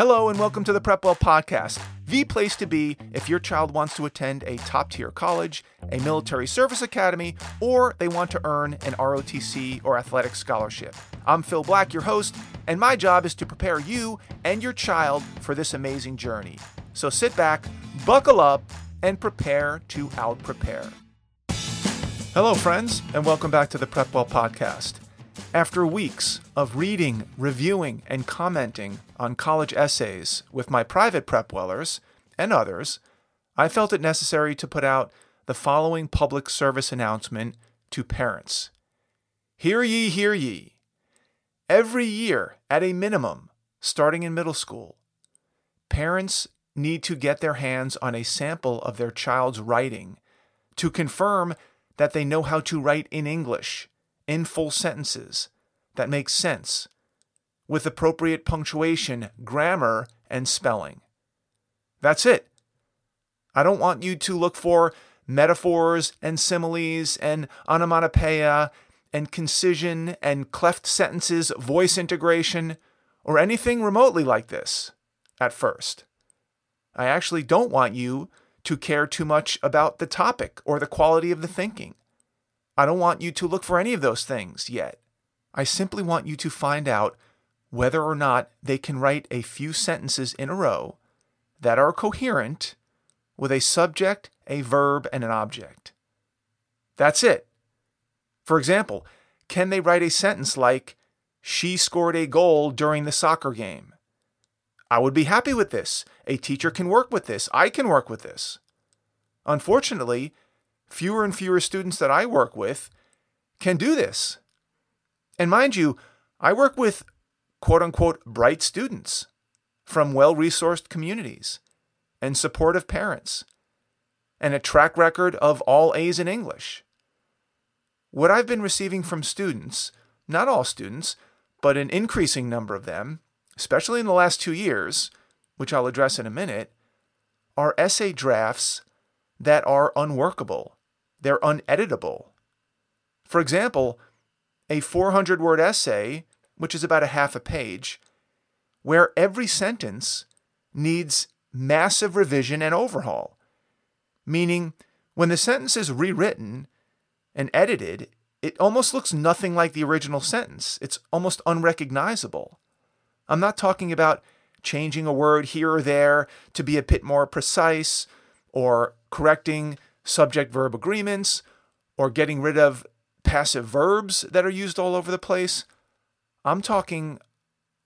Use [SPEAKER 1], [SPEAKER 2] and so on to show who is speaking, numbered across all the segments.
[SPEAKER 1] Hello, and welcome to the Prepwell Podcast, the place to be if your child wants to attend a top tier college, a military service academy, or they want to earn an ROTC or athletic scholarship. I'm Phil Black, your host, and my job is to prepare you and your child for this amazing journey. So sit back, buckle up, and prepare to out prepare. Hello, friends, and welcome back to the Prepwell Podcast. After weeks of reading, reviewing, and commenting on college essays with my private PrepWellers and others, I felt it necessary to put out the following public service announcement to parents. Hear ye, hear ye. Every year, at a minimum, starting in middle school, parents need to get their hands on a sample of their child's writing to confirm that they know how to write in English in full sentences that make sense with appropriate punctuation, grammar, and spelling. That's it. I don't want you to look for metaphors and similes and onomatopoeia and concision and cleft sentences, voice integration, or anything remotely like this at first. I actually don't want you to care too much about the topic or the quality of the thinking. I don't want you to look for any of those things yet. I simply want you to find out whether or not they can write a few sentences in a row that are coherent with a subject, a verb, and an object. That's it. For example, can they write a sentence like, She scored a goal during the soccer game? I would be happy with this. A teacher can work with this. I can work with this. Unfortunately, fewer and fewer students that I work with can do this. And mind you, I work with quote unquote bright students from well resourced communities and supportive parents and a track record of all A's in English. What I've been receiving from students, not all students, but an increasing number of them, especially in the last two years, which I'll address in a minute, are essay drafts that are unworkable they're uneditable. For example, a 400 word essay, which is about a half a page, where every sentence needs massive revision and overhaul. Meaning, when the sentence is rewritten and edited, it almost looks nothing like the original sentence. It's almost unrecognizable. I'm not talking about changing a word here or there to be a bit more precise or correcting subject verb agreements or getting rid of passive verbs that are used all over the place. I'm talking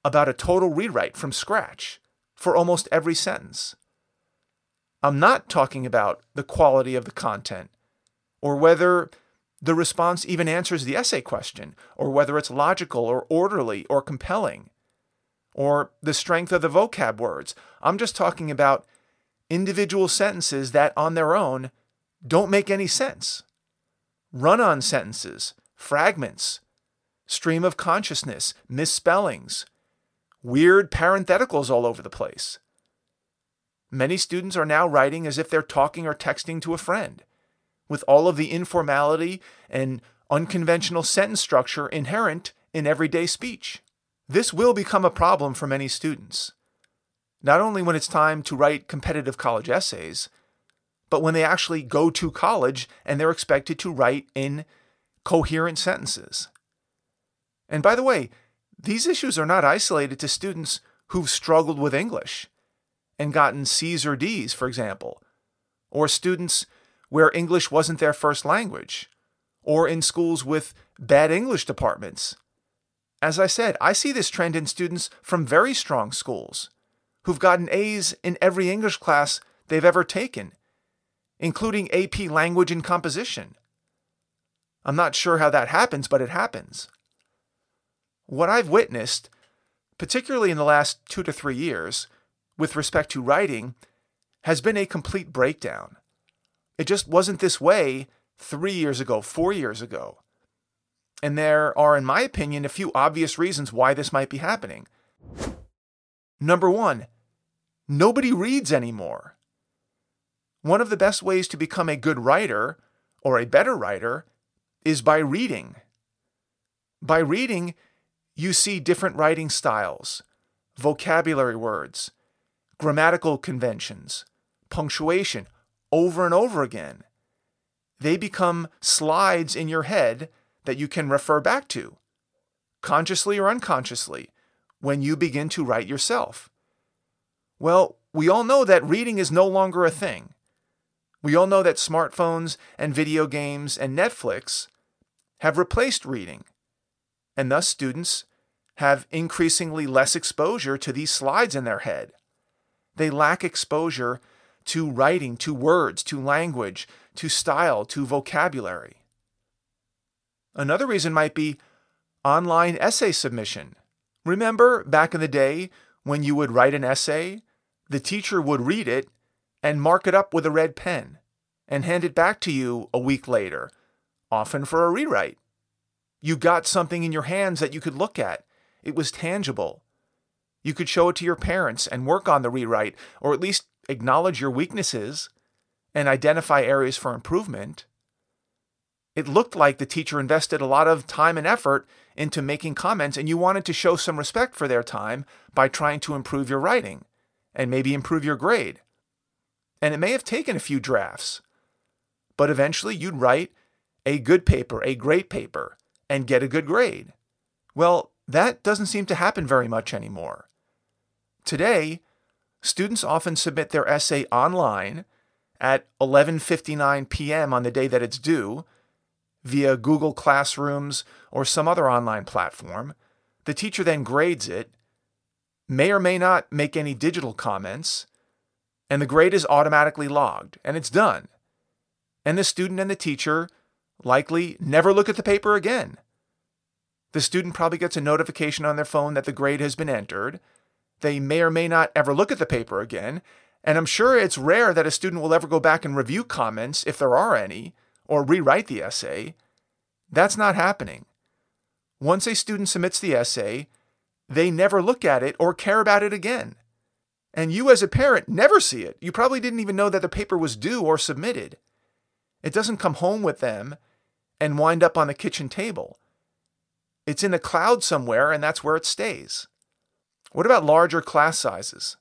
[SPEAKER 1] about a total rewrite from scratch for almost every sentence. I'm not talking about the quality of the content or whether the response even answers the essay question or whether it's logical or orderly or compelling or the strength of the vocab words. I'm just talking about individual sentences that on their own don't make any sense. Run on sentences, fragments, stream of consciousness, misspellings, weird parentheticals all over the place. Many students are now writing as if they're talking or texting to a friend, with all of the informality and unconventional sentence structure inherent in everyday speech. This will become a problem for many students, not only when it's time to write competitive college essays but when they actually go to college and they're expected to write in coherent sentences. And by the way, these issues are not isolated to students who've struggled with English and gotten C's or D's, for example, or students where English wasn't their first language, or in schools with bad English departments. As I said, I see this trend in students from very strong schools who've gotten A's in every English class they've ever taken including AP language and composition. I'm not sure how that happens, but it happens. What I've witnessed, particularly in the last two to three years, with respect to writing, has been a complete breakdown. It just wasn't this way three years ago, four years ago. And there are, in my opinion, a few obvious reasons why this might be happening. Number one, nobody reads anymore. One of the best ways to become a good writer or a better writer is by reading. By reading, you see different writing styles, vocabulary words, grammatical conventions, punctuation over and over again. They become slides in your head that you can refer back to, consciously or unconsciously, when you begin to write yourself. Well, we all know that reading is no longer a thing. We all know that smartphones and video games and Netflix have replaced reading, and thus students have increasingly less exposure to these slides in their head. They lack exposure to writing, to words, to language, to style, to vocabulary. Another reason might be online essay submission. Remember back in the day when you would write an essay, the teacher would read it and mark it up with a red pen and hand it back to you a week later, often for a rewrite. You got something in your hands that you could look at. It was tangible. You could show it to your parents and work on the rewrite, or at least acknowledge your weaknesses and identify areas for improvement. It looked like the teacher invested a lot of time and effort into making comments, and you wanted to show some respect for their time by trying to improve your writing and maybe improve your grade. And it may have taken a few drafts, but eventually you'd write a good paper, a great paper, and get a good grade. Well, that doesn't seem to happen very much anymore. Today, students often submit their essay online at 11:59 p.m. on the day that it's due via Google Classrooms or some other online platform. The teacher then grades it, may or may not make any digital comments, and the grade is automatically logged, and it's done. And the student and the teacher likely never look at the paper again. The student probably gets a notification on their phone that the grade has been entered. They may or may not ever look at the paper again, and I'm sure it's rare that a student will ever go back and review comments, if there are any, or rewrite the essay. That's not happening. Once a student submits the essay, they never look at it or care about it again. And you, as a parent, never see it. You probably didn't even know that the paper was due or submitted. It doesn't come home with them and wind up on the kitchen table. It's in the cloud somewhere, and that's where it stays. What about larger class sizes?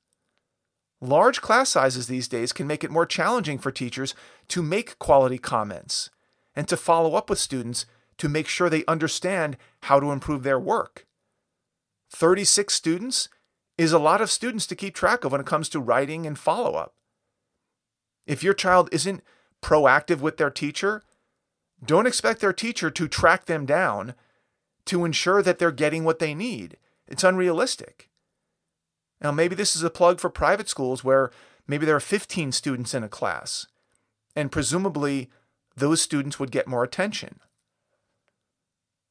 [SPEAKER 1] Large class sizes these days can make it more challenging for teachers to make quality comments and to follow up with students to make sure they understand how to improve their work. 36 students is a lot of students to keep track of when it comes to writing and follow up. If your child isn't proactive with their teacher, don't expect their teacher to track them down to ensure that they're getting what they need. It's unrealistic. Now, maybe this is a plug for private schools where maybe there are 15 students in a class, and presumably those students would get more attention.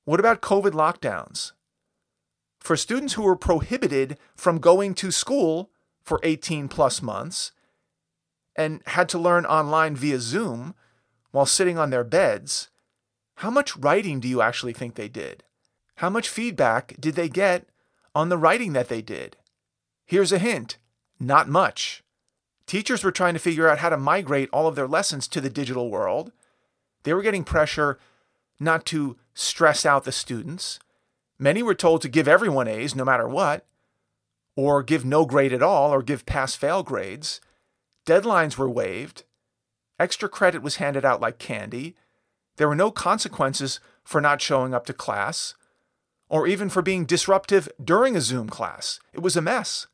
[SPEAKER 1] What about COVID lockdowns? For students who were prohibited from going to school for 18 plus months and had to learn online via Zoom while sitting on their beds, how much writing do you actually think they did? How much feedback did they get on the writing that they did? Here's a hint not much. Teachers were trying to figure out how to migrate all of their lessons to the digital world. They were getting pressure not to stress out the students. Many were told to give everyone A's no matter what, or give no grade at all, or give pass fail grades. Deadlines were waived. Extra credit was handed out like candy. There were no consequences for not showing up to class, or even for being disruptive during a Zoom class. It was a mess.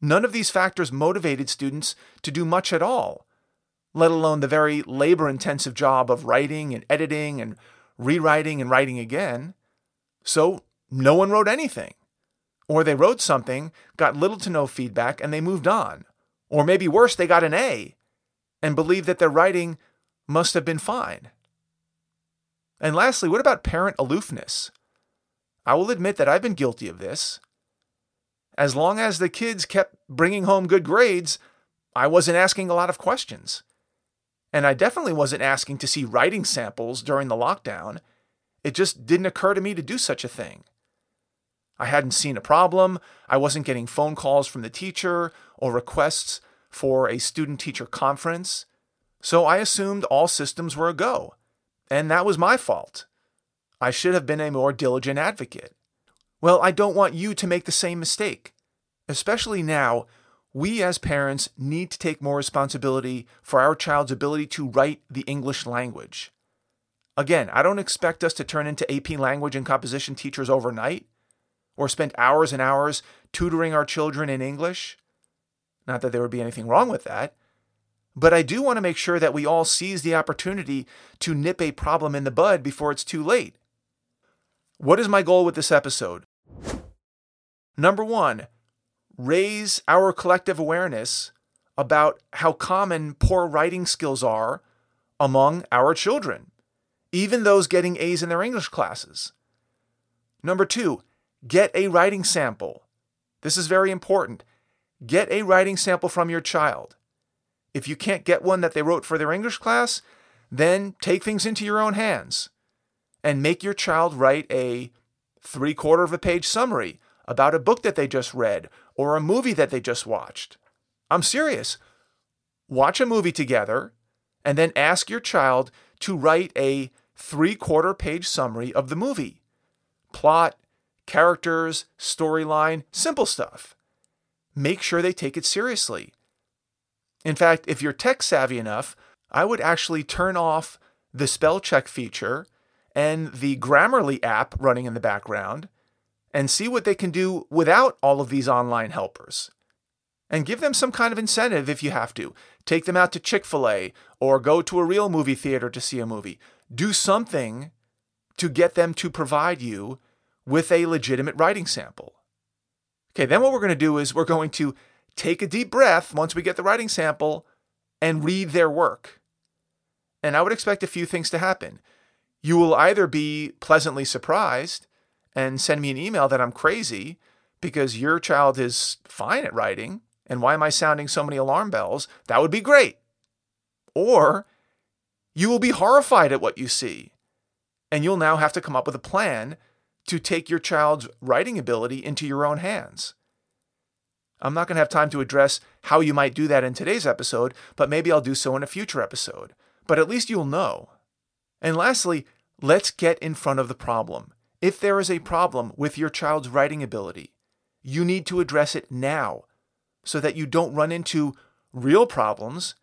[SPEAKER 1] None of these factors motivated students to do much at all, let alone the very labor intensive job of writing and editing and rewriting and writing again. So no one wrote anything. Or they wrote something, got little to no feedback, and they moved on. Or maybe worse, they got an A and believed that their writing must have been fine. And lastly, what about parent aloofness? I will admit that I've been guilty of this as long as the kids kept bringing home good grades, I wasn't asking a lot of questions. And I definitely wasn't asking to see writing samples during the lockdown. It just didn't occur to me to do such a thing. I hadn't seen a problem. I wasn't getting phone calls from the teacher or requests for a student teacher conference. So I assumed all systems were a go. And that was my fault. I should have been a more diligent advocate. Well, I don't want you to make the same mistake. Especially now, we as parents need to take more responsibility for our child's ability to write the English language. Again, I don't expect us to turn into AP language and composition teachers overnight or spend hours and hours tutoring our children in English. Not that there would be anything wrong with that. But I do want to make sure that we all seize the opportunity to nip a problem in the bud before it's too late. What is my goal with this episode? Number one, raise our collective awareness about how common poor writing skills are among our children, even those getting A's in their English classes. Number two, get a writing sample. This is very important. Get a writing sample from your child. If you can't get one that they wrote for their English class, then take things into your own hands and make your child write a three quarter of a page summary about a book that they just read or a movie that they just watched. I'm serious. Watch a movie together and then ask your child to write a three quarter page summary of the movie. Plot, characters, storyline, simple stuff. Make sure they take it seriously. In fact, if you're tech savvy enough, I would actually turn off the spell check feature and the Grammarly app running in the background and see what they can do without all of these online helpers. And give them some kind of incentive if you have to. Take them out to Chick fil A or go to a real movie theater to see a movie. Do something to get them to provide you with a legitimate writing sample. Okay, then what we're going to do is we're going to take a deep breath once we get the writing sample and read their work. And I would expect a few things to happen. You will either be pleasantly surprised and send me an email that I'm crazy because your child is fine at writing. And why am I sounding so many alarm bells? That would be great. Or you will be horrified at what you see. And you'll now have to come up with a plan to take your child's writing ability into your own hands. I'm not going to have time to address how you might do that in today's episode, but maybe I'll do so in a future episode. But at least you'll know. And lastly, let's get in front of the problem. If there is a problem with your child's writing ability, you need to address it now so that you don't run into real problems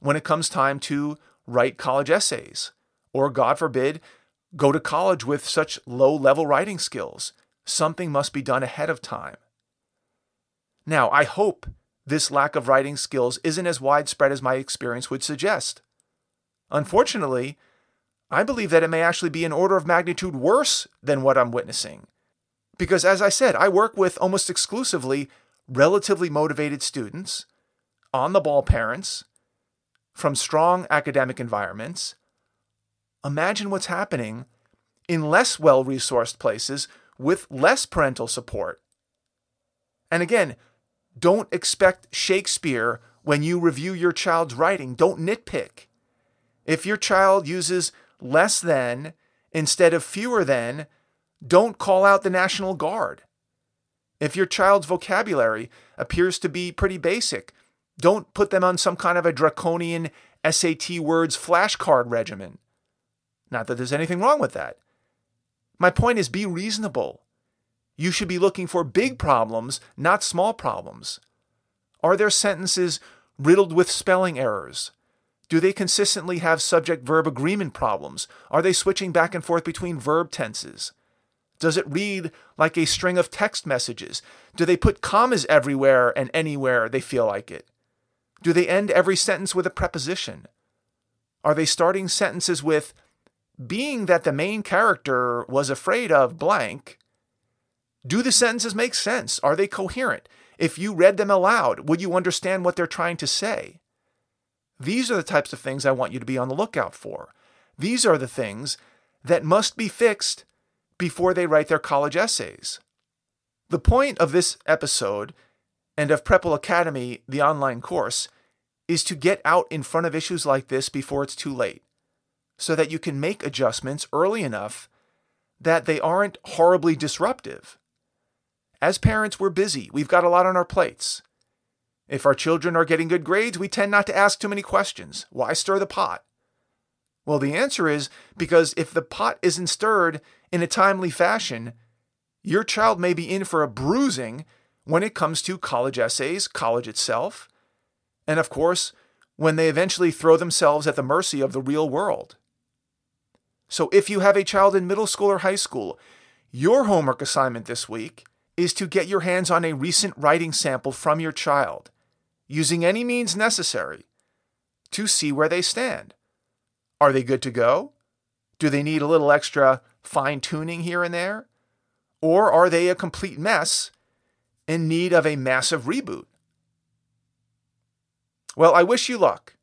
[SPEAKER 1] when it comes time to write college essays or, God forbid, go to college with such low level writing skills. Something must be done ahead of time. Now, I hope this lack of writing skills isn't as widespread as my experience would suggest. Unfortunately, I believe that it may actually be an order of magnitude worse than what I'm witnessing. Because as I said, I work with almost exclusively relatively motivated students, on the ball parents, from strong academic environments. Imagine what's happening in less well resourced places with less parental support. And again, don't expect Shakespeare when you review your child's writing. Don't nitpick. If your child uses less than instead of fewer than, don't call out the National Guard. If your child's vocabulary appears to be pretty basic, don't put them on some kind of a draconian SAT words flashcard regimen. Not that there's anything wrong with that. My point is be reasonable. You should be looking for big problems, not small problems. Are there sentences riddled with spelling errors? Do they consistently have subject verb agreement problems? Are they switching back and forth between verb tenses? Does it read like a string of text messages? Do they put commas everywhere and anywhere they feel like it? Do they end every sentence with a preposition? Are they starting sentences with, being that the main character was afraid of blank? Do the sentences make sense? Are they coherent? If you read them aloud, would you understand what they're trying to say? These are the types of things I want you to be on the lookout for. These are the things that must be fixed before they write their college essays. The point of this episode and of Prepwell Academy, the online course, is to get out in front of issues like this before it's too late, so that you can make adjustments early enough that they aren't horribly disruptive. As parents, we're busy, we've got a lot on our plates. If our children are getting good grades, we tend not to ask too many questions. Why stir the pot? Well, the answer is because if the pot isn't stirred in a timely fashion, your child may be in for a bruising when it comes to college essays, college itself, and of course, when they eventually throw themselves at the mercy of the real world. So if you have a child in middle school or high school, your homework assignment this week is to get your hands on a recent writing sample from your child, using any means necessary, to see where they stand. Are they good to go? Do they need a little extra fine tuning here and there? Or are they a complete mess in need of a massive reboot? Well, I wish you luck,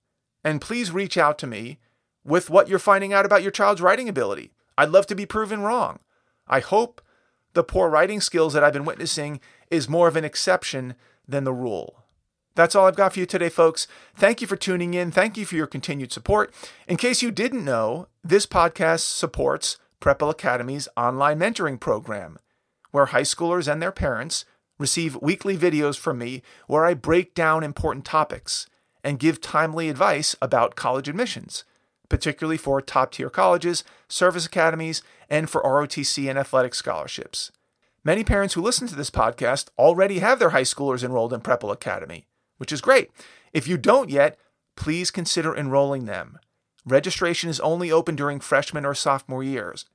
[SPEAKER 1] and please reach out to me with what you're finding out about your child's writing ability. I'd love to be proven wrong. I hope the poor writing skills that I've been witnessing is more of an exception than the rule. That's all I've got for you today, folks. Thank you for tuning in. Thank you for your continued support. In case you didn't know, this podcast supports Prepwell Academy's online mentoring program, where high schoolers and their parents receive weekly videos from me where I break down important topics and give timely advice about college admissions, particularly for top tier colleges, service academies, and for ROTC and athletic scholarships. Many parents who listen to this podcast already have their high schoolers enrolled in Prepwell Academy, which is great. If you don't yet, please consider enrolling them. Registration is only open during freshman or sophomore years.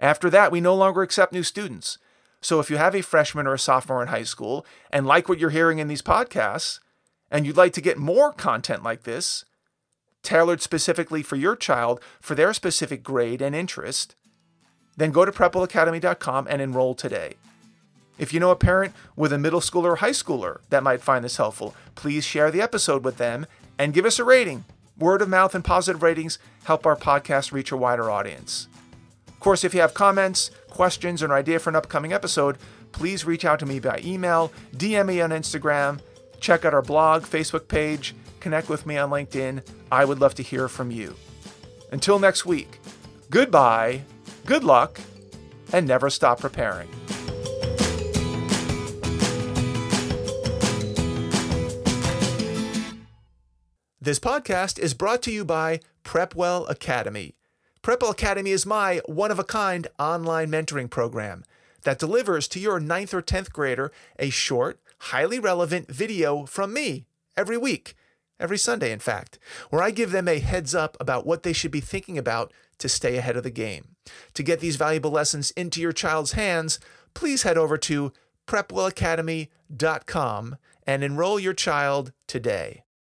[SPEAKER 1] After that, we no longer accept new students. So if you have a freshman or a sophomore in high school and like what you're hearing in these podcasts, and you'd like to get more content like this, tailored specifically for your child for their specific grade and interest, then go to prepwellacademy.com and enroll today. If you know a parent with a middle schooler or high schooler that might find this helpful, please share the episode with them and give us a rating. Word of mouth and positive ratings help our podcast reach a wider audience. Of course, if you have comments, questions, or an idea for an upcoming episode, please reach out to me by email, DM me on Instagram, check out our blog, Facebook page, connect with me on LinkedIn. I would love to hear from you. Until next week, goodbye, good luck, and never stop preparing. This podcast is brought to you by Prepwell Academy. Prepwell Academy is my one of a kind online mentoring program that delivers to your 9th or 10th grader a short, highly relevant video from me every week, every Sunday, in fact, where I give them a heads up about what they should be thinking about to stay ahead of the game. To get these valuable lessons into your child's hands, please head over to prepwellacademy.com and enroll your child today.